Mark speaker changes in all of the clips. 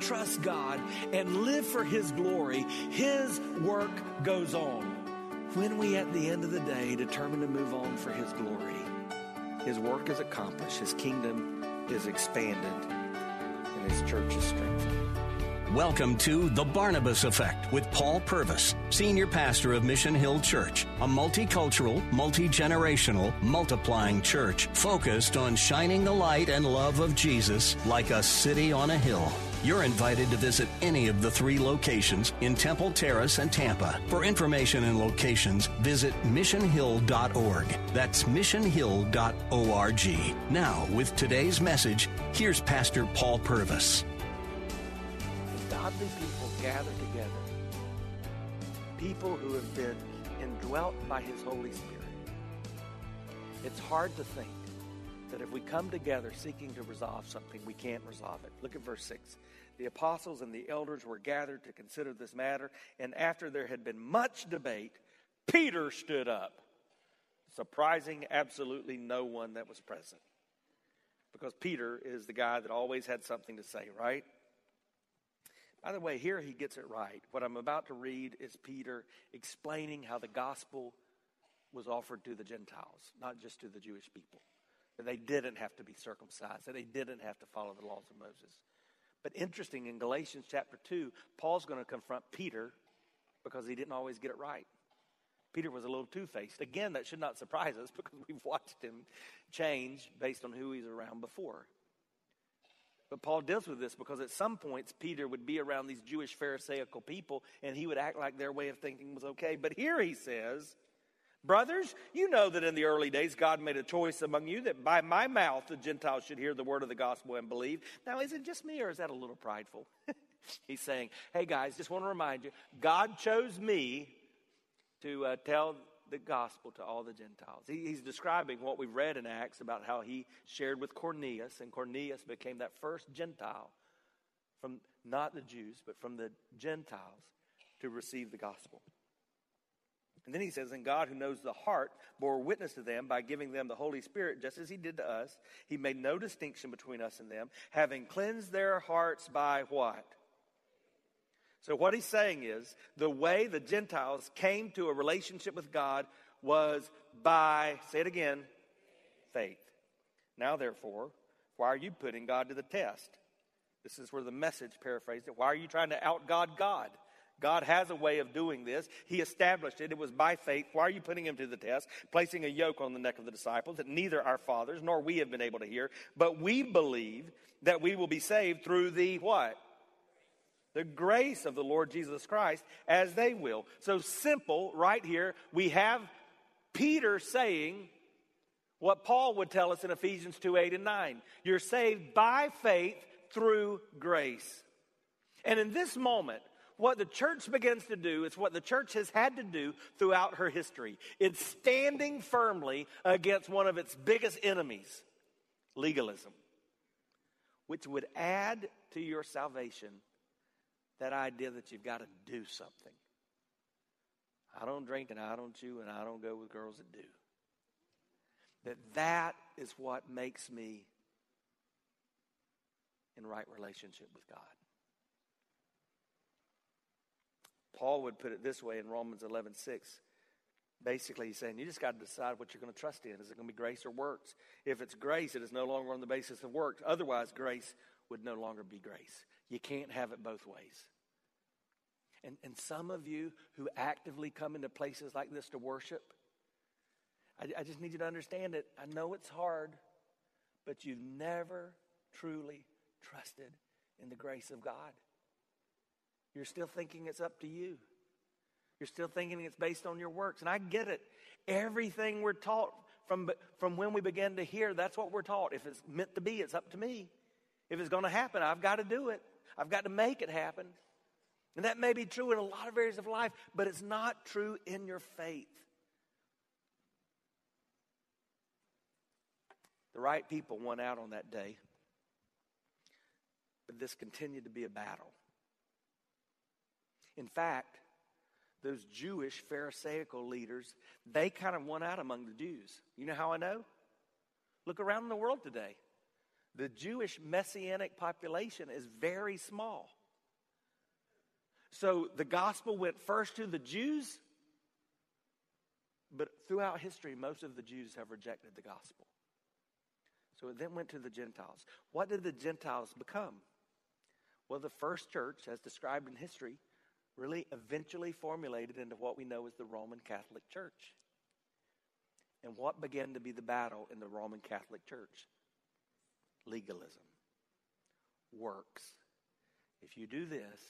Speaker 1: Trust God and live for His glory, His work goes on. When we, at the end of the day, determine to move on for His glory, His work is accomplished, His kingdom is expanded, and His church is strengthened.
Speaker 2: Welcome to The Barnabas Effect with Paul Purvis, Senior Pastor of Mission Hill Church, a multicultural, multi generational, multiplying church focused on shining the light and love of Jesus like a city on a hill. You're invited to visit any of the three locations in Temple Terrace and Tampa. For information and locations, visit missionhill.org. That's missionhill.org. Now, with today's message, here's Pastor Paul Purvis
Speaker 1: godly people gather together, people who have been indwelt by His Holy Spirit, it's hard to think that if we come together seeking to resolve something, we can't resolve it. Look at verse 6. The apostles and the elders were gathered to consider this matter, and after there had been much debate, Peter stood up, surprising absolutely no one that was present. Because Peter is the guy that always had something to say, right? By the way, here he gets it right. What I'm about to read is Peter explaining how the gospel was offered to the Gentiles, not just to the Jewish people. That they didn't have to be circumcised, that they didn't have to follow the laws of Moses. But interesting, in Galatians chapter 2, Paul's going to confront Peter because he didn't always get it right. Peter was a little two faced. Again, that should not surprise us because we've watched him change based on who he's around before. But Paul deals with this because at some points Peter would be around these Jewish Pharisaical people and he would act like their way of thinking was okay. But here he says, Brothers, you know that in the early days God made a choice among you that by my mouth the Gentiles should hear the word of the gospel and believe. Now, is it just me or is that a little prideful? He's saying, Hey guys, just want to remind you, God chose me to uh, tell the gospel to all the Gentiles. He, he's describing what we've read in Acts about how he shared with Cornelius, and Cornelius became that first Gentile from not the Jews, but from the Gentiles to receive the gospel. And then he says, And God, who knows the heart, bore witness to them by giving them the Holy Spirit, just as he did to us. He made no distinction between us and them, having cleansed their hearts by what? So, what he's saying is the way the Gentiles came to a relationship with God was by, say it again, faith. Now, therefore, why are you putting God to the test? This is where the message paraphrased it. Why are you trying to out God God? God has a way of doing this. He established it. It was by faith. Why are you putting him to the test? Placing a yoke on the neck of the disciples that neither our fathers nor we have been able to hear. But we believe that we will be saved through the what? the grace of the Lord Jesus Christ as they will. So simple, right here, we have Peter saying what Paul would tell us in Ephesians 2 8 and 9. You're saved by faith through grace. And in this moment, what the church begins to do is what the church has had to do throughout her history. It's standing firmly against one of its biggest enemies, legalism, which would add to your salvation that idea that you've got to do something. I don't drink and I don't chew and I don't go with girls that do. That that is what makes me in right relationship with God. Paul would put it this way in Romans 11 6. Basically, he's saying you just got to decide what you're going to trust in. Is it going to be grace or works? If it's grace, it is no longer on the basis of works. Otherwise, grace would no longer be grace. You can't have it both ways. And, and some of you who actively come into places like this to worship, I, I just need you to understand it. I know it's hard, but you've never truly trusted in the grace of God. You're still thinking it's up to you. You're still thinking it's based on your works. And I get it. Everything we're taught from, from when we begin to hear, that's what we're taught. If it's meant to be, it's up to me. If it's going to happen, I've got to do it. I've got to make it happen. And that may be true in a lot of areas of life, but it's not true in your faith. The right people won out on that day, but this continued to be a battle. In fact, those Jewish Pharisaical leaders, they kind of won out among the Jews. You know how I know? Look around the world today. The Jewish messianic population is very small. So the gospel went first to the Jews, but throughout history, most of the Jews have rejected the gospel. So it then went to the Gentiles. What did the Gentiles become? Well, the first church, as described in history, really eventually formulated into what we know as the Roman Catholic Church. And what began to be the battle in the Roman Catholic Church? Legalism. Works. If you do this,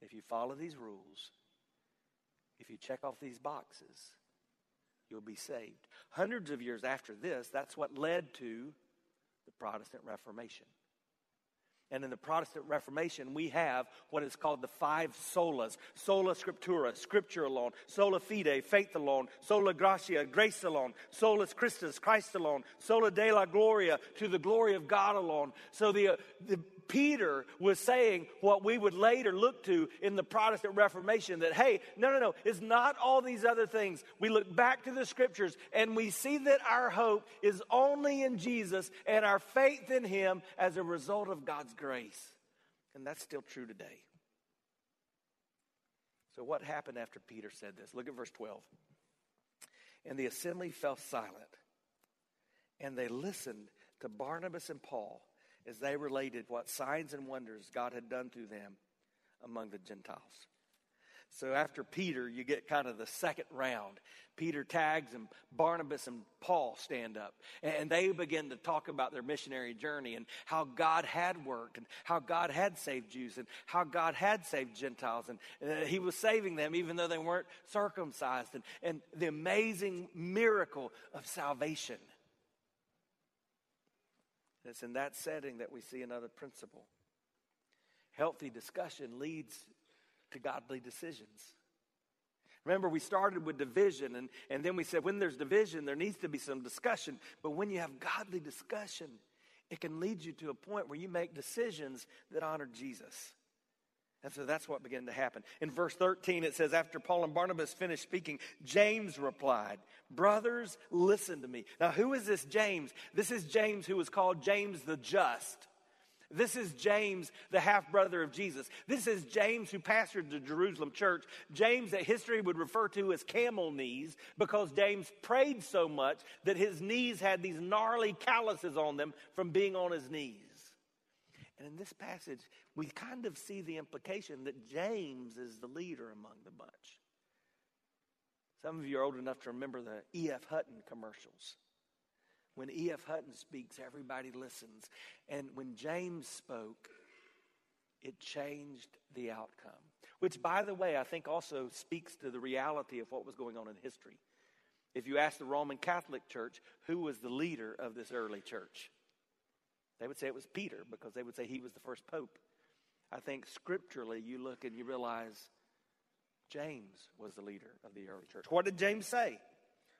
Speaker 1: if you follow these rules, if you check off these boxes, you'll be saved. Hundreds of years after this, that's what led to the Protestant Reformation. And in the Protestant Reformation, we have what is called the five solas. Sola scriptura, scripture alone, sola fide, faith alone, sola gratia, grace alone, solus Christus, Christ alone, sola deo gloria, to the glory of God alone. So the, uh, the Peter was saying what we would later look to in the Protestant Reformation that, hey, no, no, no, it's not all these other things. We look back to the scriptures and we see that our hope is only in Jesus and our faith in Him as a result of God's grace. And that's still true today. So, what happened after Peter said this? Look at verse 12. And the assembly fell silent, and they listened to Barnabas and Paul as they related what signs and wonders God had done through them among the Gentiles. So after Peter, you get kind of the second round. Peter tags and Barnabas and Paul stand up. And they begin to talk about their missionary journey and how God had worked and how God had saved Jews and how God had saved Gentiles. And uh, he was saving them even though they weren't circumcised. And, and the amazing miracle of salvation. It's in that setting that we see another principle. Healthy discussion leads to godly decisions. Remember, we started with division, and, and then we said when there's division, there needs to be some discussion. But when you have godly discussion, it can lead you to a point where you make decisions that honor Jesus. And so that's what began to happen. In verse 13, it says, After Paul and Barnabas finished speaking, James replied, Brothers, listen to me. Now, who is this James? This is James who was called James the Just. This is James, the half brother of Jesus. This is James who pastored the Jerusalem church. James, that history would refer to as camel knees because James prayed so much that his knees had these gnarly calluses on them from being on his knees. And in this passage, we kind of see the implication that James is the leader among the bunch. Some of you are old enough to remember the E.F. Hutton commercials. When E.F. Hutton speaks, everybody listens. And when James spoke, it changed the outcome. Which, by the way, I think also speaks to the reality of what was going on in history. If you ask the Roman Catholic Church who was the leader of this early church, they would say it was Peter because they would say he was the first pope. I think scripturally, you look and you realize James was the leader of the early church. What did James say?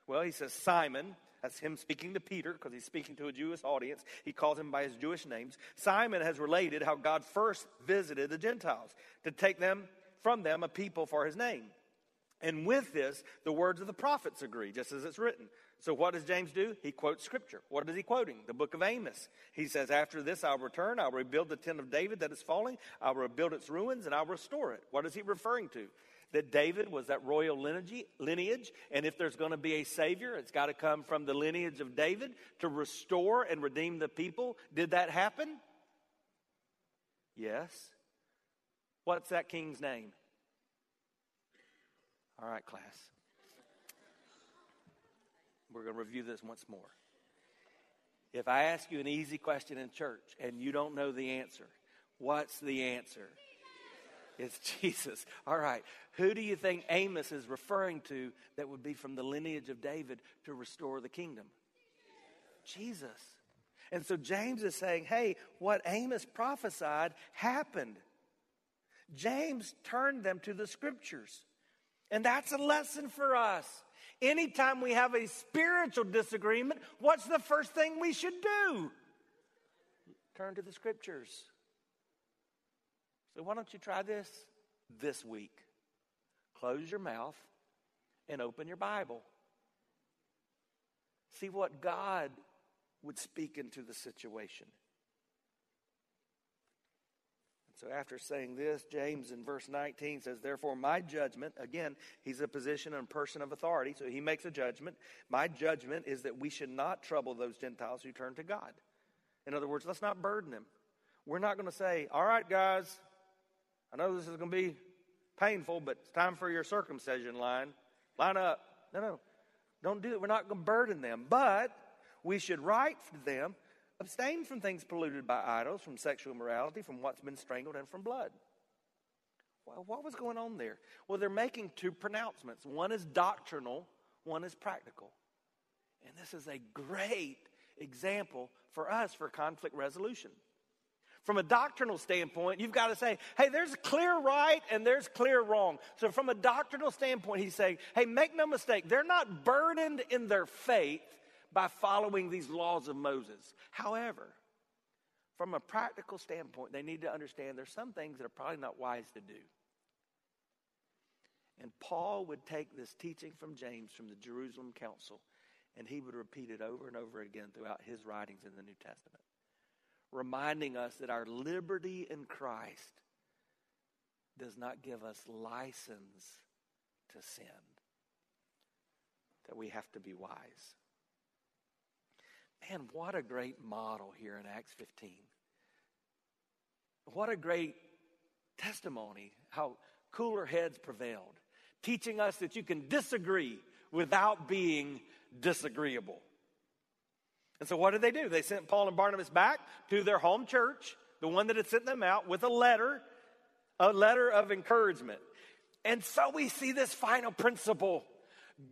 Speaker 1: Well, he says, Simon, that's him speaking to Peter because he's speaking to a Jewish audience. He calls him by his Jewish names. Simon has related how God first visited the Gentiles to take them from them a people for his name. And with this, the words of the prophets agree, just as it's written. So what does James do? He quotes scripture. What is he quoting? The book of Amos. He says, After this I'll return, I'll rebuild the tent of David that is falling, I'll rebuild its ruins, and I'll restore it. What is he referring to? That David was that royal lineage, and if there's going to be a savior, it's got to come from the lineage of David to restore and redeem the people. Did that happen? Yes. What's that king's name? All right, class. We're going to review this once more. If I ask you an easy question in church and you don't know the answer, what's the answer? It's Jesus. All right. Who do you think Amos is referring to that would be from the lineage of David to restore the kingdom? Jesus. And so James is saying, hey, what Amos prophesied happened. James turned them to the scriptures. And that's a lesson for us. Anytime we have a spiritual disagreement, what's the first thing we should do? Turn to the scriptures. So, why don't you try this this week? Close your mouth and open your Bible. See what God would speak into the situation. So, after saying this, James in verse 19 says, Therefore, my judgment, again, he's a position and person of authority, so he makes a judgment. My judgment is that we should not trouble those Gentiles who turn to God. In other words, let's not burden them. We're not going to say, All right, guys, I know this is going to be painful, but it's time for your circumcision line. Line up. No, no. Don't do it. We're not going to burden them. But we should write to them Abstain from things polluted by idols, from sexual immorality, from what's been strangled, and from blood. Well, what was going on there? Well, they're making two pronouncements. One is doctrinal, one is practical. And this is a great example for us for conflict resolution. From a doctrinal standpoint, you've got to say, hey, there's a clear right and there's clear wrong. So, from a doctrinal standpoint, he's saying, hey, make no mistake, they're not burdened in their faith by following these laws of Moses. However, from a practical standpoint, they need to understand there's some things that are probably not wise to do. And Paul would take this teaching from James from the Jerusalem Council and he would repeat it over and over again throughout his writings in the New Testament, reminding us that our liberty in Christ does not give us license to sin, that we have to be wise. Man, what a great model here in Acts 15. What a great testimony how cooler heads prevailed, teaching us that you can disagree without being disagreeable. And so, what did they do? They sent Paul and Barnabas back to their home church, the one that had sent them out, with a letter, a letter of encouragement. And so, we see this final principle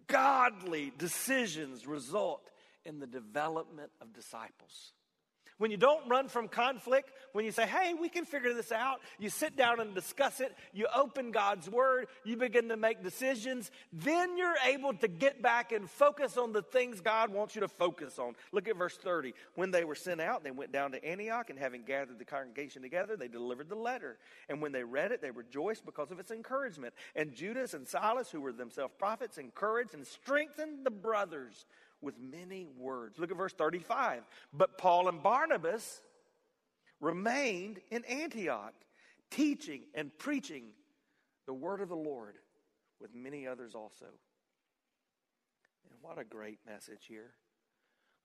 Speaker 1: godly decisions result in the development of disciples. When you don't run from conflict, when you say, hey, we can figure this out, you sit down and discuss it, you open God's word, you begin to make decisions, then you're able to get back and focus on the things God wants you to focus on. Look at verse 30. When they were sent out, they went down to Antioch, and having gathered the congregation together, they delivered the letter. And when they read it, they rejoiced because of its encouragement. And Judas and Silas, who were themselves prophets, encouraged and strengthened the brothers with many words. Look at verse 35. But Paul and Barnabas remained in Antioch, teaching and preaching the word of the Lord with many others also. And what a great message here.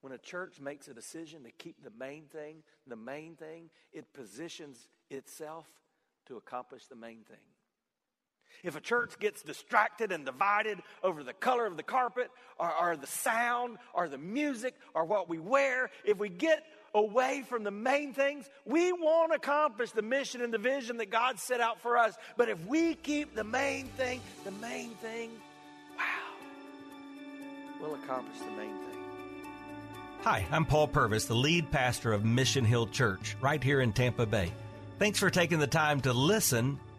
Speaker 1: When a church makes a decision to keep the main thing, the main thing, it positions itself to accomplish the main thing. If a church gets distracted and divided over the color of the carpet or, or, the sound or the music or what we wear, if we get away from the main things, we won't accomplish the mission and the vision that God set out for us. But if we keep the main thing, the main thing, wow, we'll accomplish the main thing.
Speaker 3: Hi, I'm Paul Purvis, the lead pastor of Mission Hill Church right here in Tampa Bay. Thanks for taking the time to listen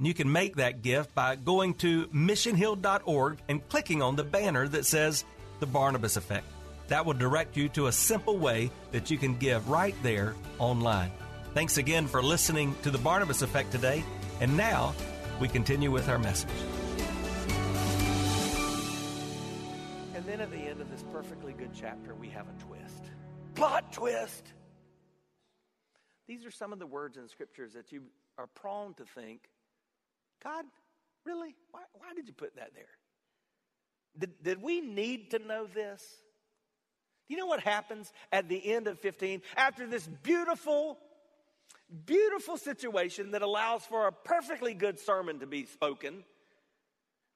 Speaker 3: And you can make that gift by going to missionhill.org and clicking on the banner that says The Barnabas Effect. That will direct you to a simple way that you can give right there online. Thanks again for listening to The Barnabas Effect today. And now we continue with our message.
Speaker 1: And then at the end of this perfectly good chapter, we have a twist. Plot twist! These are some of the words in scriptures that you are prone to think God, really? Why, why did you put that there? Did, did we need to know this? Do you know what happens at the end of 15? After this beautiful Beautiful situation that allows for a perfectly good sermon to be spoken,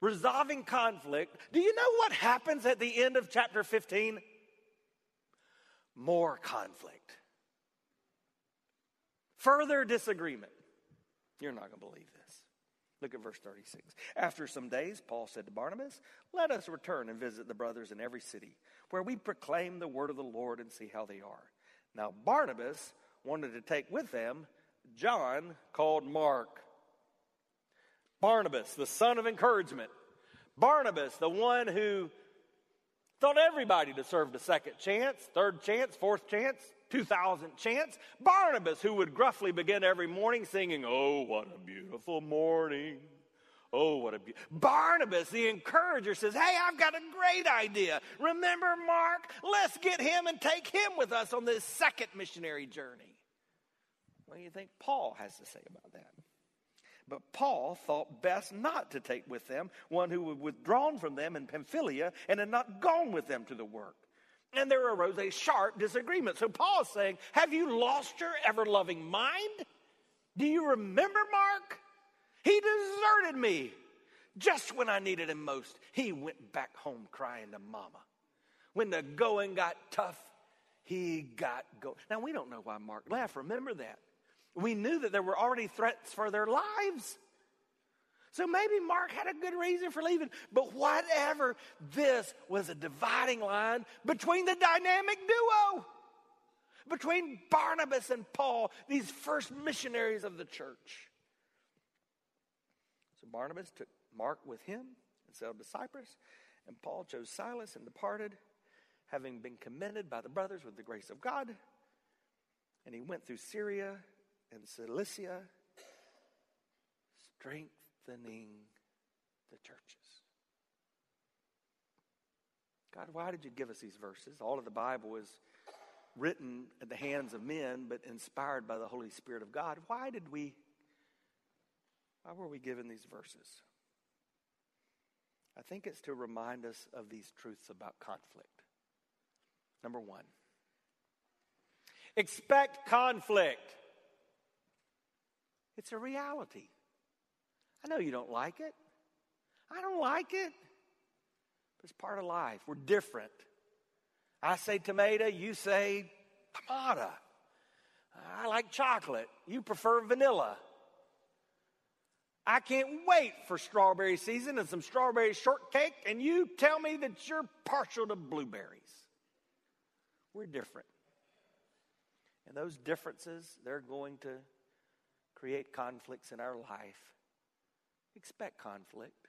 Speaker 1: resolving conflict. Do you know what happens at the end of chapter 15? More conflict, further disagreement. You're not going to believe this. Look at verse 36. After some days, Paul said to Barnabas, Let us return and visit the brothers in every city, where we proclaim the word of the Lord and see how they are. Now, Barnabas wanted to take with them John, called Mark. Barnabas, the son of encouragement. Barnabas, the one who thought everybody deserved a second chance, third chance, fourth chance, 2,000 chance. Barnabas, who would gruffly begin every morning singing, Oh, what a beautiful morning. Oh, what a be- Barnabas, the encourager, says, Hey, I've got a great idea. Remember Mark? Let's get him and take him with us on this second missionary journey. What do you think Paul has to say about that? But Paul thought best not to take with them one who had withdrawn from them in Pamphylia and had not gone with them to the work. And there arose a sharp disagreement. So Paul's saying, Have you lost your ever loving mind? Do you remember Mark? He deserted me just when I needed him most. He went back home crying to mama. When the going got tough, he got go. Now we don't know why Mark left. Remember that. We knew that there were already threats for their lives. So maybe Mark had a good reason for leaving. But whatever, this was a dividing line between the dynamic duo, between Barnabas and Paul, these first missionaries of the church. So Barnabas took Mark with him and sailed to Cyprus, and Paul chose Silas and departed, having been commended by the brothers with the grace of God. And he went through Syria and Cilicia, strengthening the churches. God, why did you give us these verses? All of the Bible is written at the hands of men, but inspired by the Holy Spirit of God. Why did we, why were we given these verses? I think it's to remind us of these truths about conflict. Number one, expect conflict. It's a reality. I know you don't like it. I don't like it. But it's part of life. We're different. I say tomato, you say tomato. I like chocolate. You prefer vanilla. I can't wait for strawberry season and some strawberry shortcake, and you tell me that you're partial to blueberries. We're different. And those differences, they're going to create conflicts in our life. Expect conflict.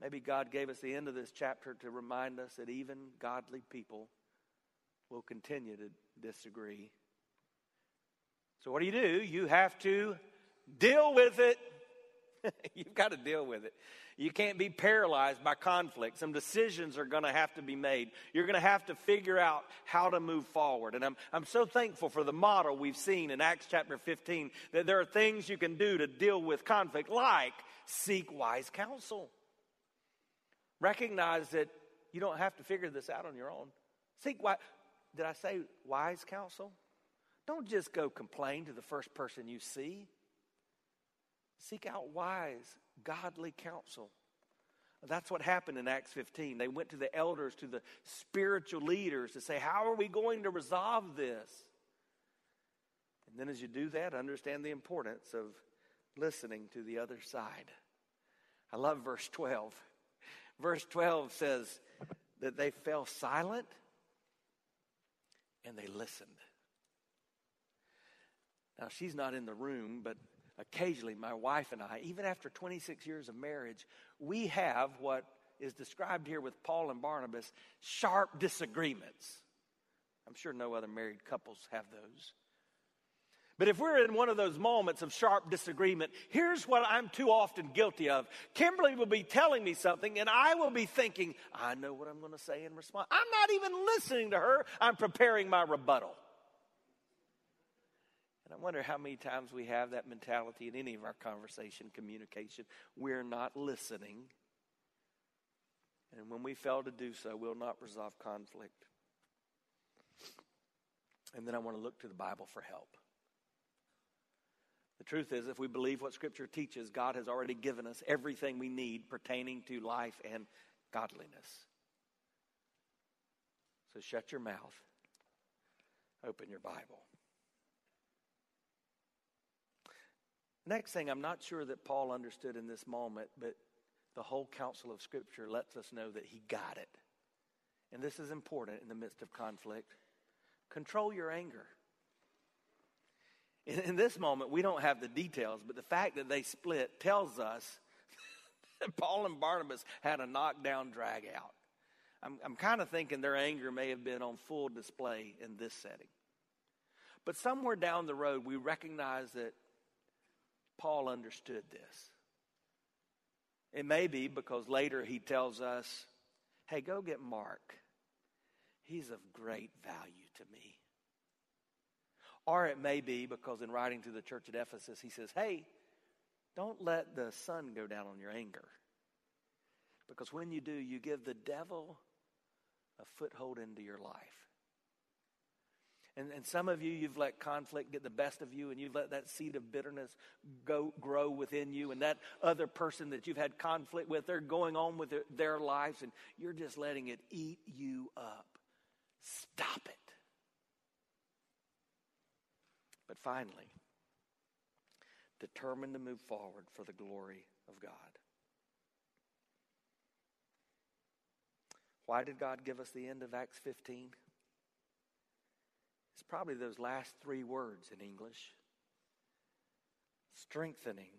Speaker 1: Maybe God gave us the end of this chapter to remind us that even godly people will continue to disagree. So, what do you do? You have to deal with it. You've got to deal with it. You can't be paralyzed by conflict. Some decisions are going to have to be made. You're going to have to figure out how to move forward. And I'm, I'm so thankful for the model we've seen in Acts chapter 15 that there are things you can do to deal with conflict, like seek wise counsel. Recognize that you don't have to figure this out on your own. Seek wise. Did I say wise counsel? Don't just go complain to the first person you see. Seek out wise, godly counsel. That's what happened in Acts 15. They went to the elders, to the spiritual leaders to say, How are we going to resolve this? And then, as you do that, understand the importance of listening to the other side. I love verse 12. Verse 12 says that they fell silent and they listened. Now, she's not in the room, but occasionally my wife and I, even after 26 years of marriage, we have what is described here with Paul and Barnabas sharp disagreements. I'm sure no other married couples have those. But if we're in one of those moments of sharp disagreement, here's what I'm too often guilty of. Kimberly will be telling me something, and I will be thinking, I know what I'm going to say in response. I'm not even listening to her, I'm preparing my rebuttal. And I wonder how many times we have that mentality in any of our conversation, communication. We're not listening. And when we fail to do so, we'll not resolve conflict. And then I want to look to the Bible for help. The truth is, if we believe what Scripture teaches, God has already given us everything we need pertaining to life and godliness. So shut your mouth, open your Bible. Next thing, I'm not sure that Paul understood in this moment, but the whole counsel of Scripture lets us know that he got it. And this is important in the midst of conflict. Control your anger. In, in, this moment, we don't have the details, but the fact that they split tells us that Paul and Barnabas had a knockdown drag out. I'm, I'm kind of thinking their anger may have been on full display in this setting. But somewhere down the road, we recognize that Paul understood this. It may be because later he tells us, hey, go get Mark. He's of great value to me. Or it may be because in writing to the church at Ephesus, he says, Hey, don't let the sun go down on your anger. Because when you do, you give the devil a foothold into your life. And, and some of you, you've let conflict get the best of you, and you've let that seed of bitterness go, grow within you. And that other person that you've had conflict with, they're going on with their, their lives, and you're just letting it eat you up. Stop it. But finally, determined to move forward for the glory of God. Why did God give us the end of Acts 15? Probably those last three words in English strengthening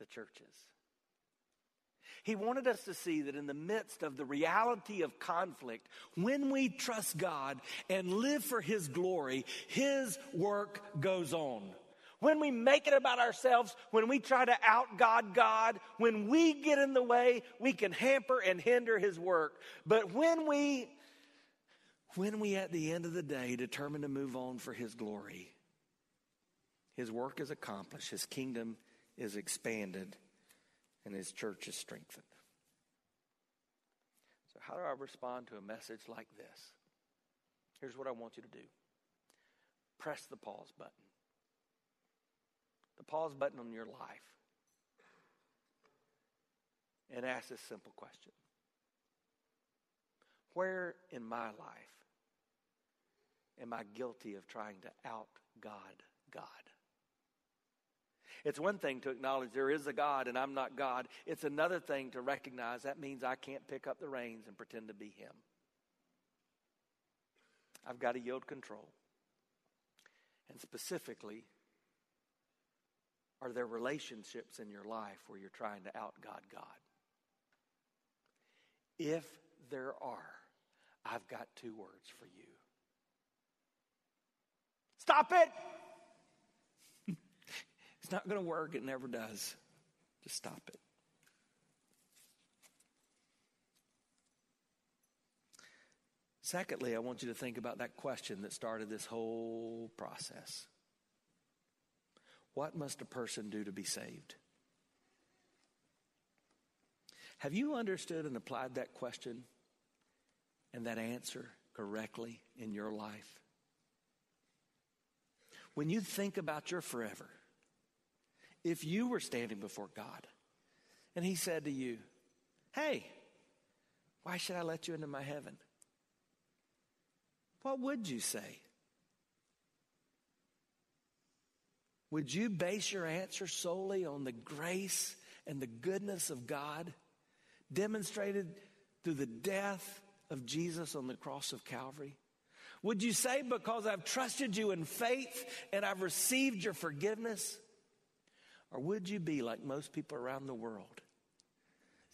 Speaker 1: the churches. He wanted us to see that in the midst of the reality of conflict, when we trust God and live for His glory, His work goes on. When we make it about ourselves, when we try to out God God, when we get in the way, we can hamper and hinder His work. But when we, when we at the end of the day determine to move on for His glory, His work is accomplished, His kingdom is expanded and his church is strengthened. So, how do I respond to a message like this? Here's what I want you to do press the pause button. The pause button on your life. And ask this simple question Where in my life am I guilty of trying to out God God? It's one thing to acknowledge there is a God and I'm not God. It's another thing to recognize that means I can't pick up the reins and pretend to be Him. I've got to yield control. And specifically, are there relationships in your life where you're trying to out God God? If there are, I've got two words for you. Stop it! It's not going to work. It never does. Just stop it. Secondly, I want you to think about that question that started this whole process. What must a person do to be saved? Have you understood and applied that question and that answer correctly in your life? When you think about your forever, if you were standing before God and He said to you, Hey, why should I let you into my heaven? What would you say? Would you base your answer solely on the grace and the goodness of God demonstrated through the death of Jesus on the cross of Calvary? Would you say, because I've trusted you in faith and I've received your forgiveness, or would you be like most people around the world,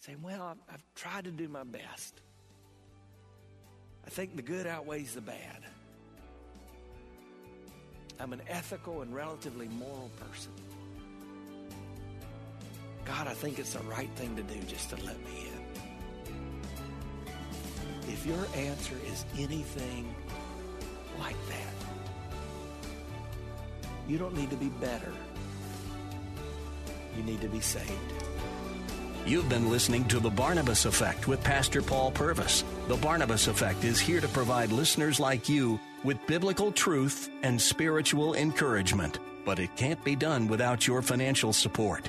Speaker 1: saying, Well, I've, I've tried to do my best. I think the good outweighs the bad. I'm an ethical and relatively moral person. God, I think it's the right thing to do just to let me in. If your answer is anything like that, you don't need to be better you need to be saved.
Speaker 2: You've been listening to The Barnabas Effect with Pastor Paul Purvis. The Barnabas Effect is here to provide listeners like you with biblical truth and spiritual encouragement. but it can't be done without your financial support.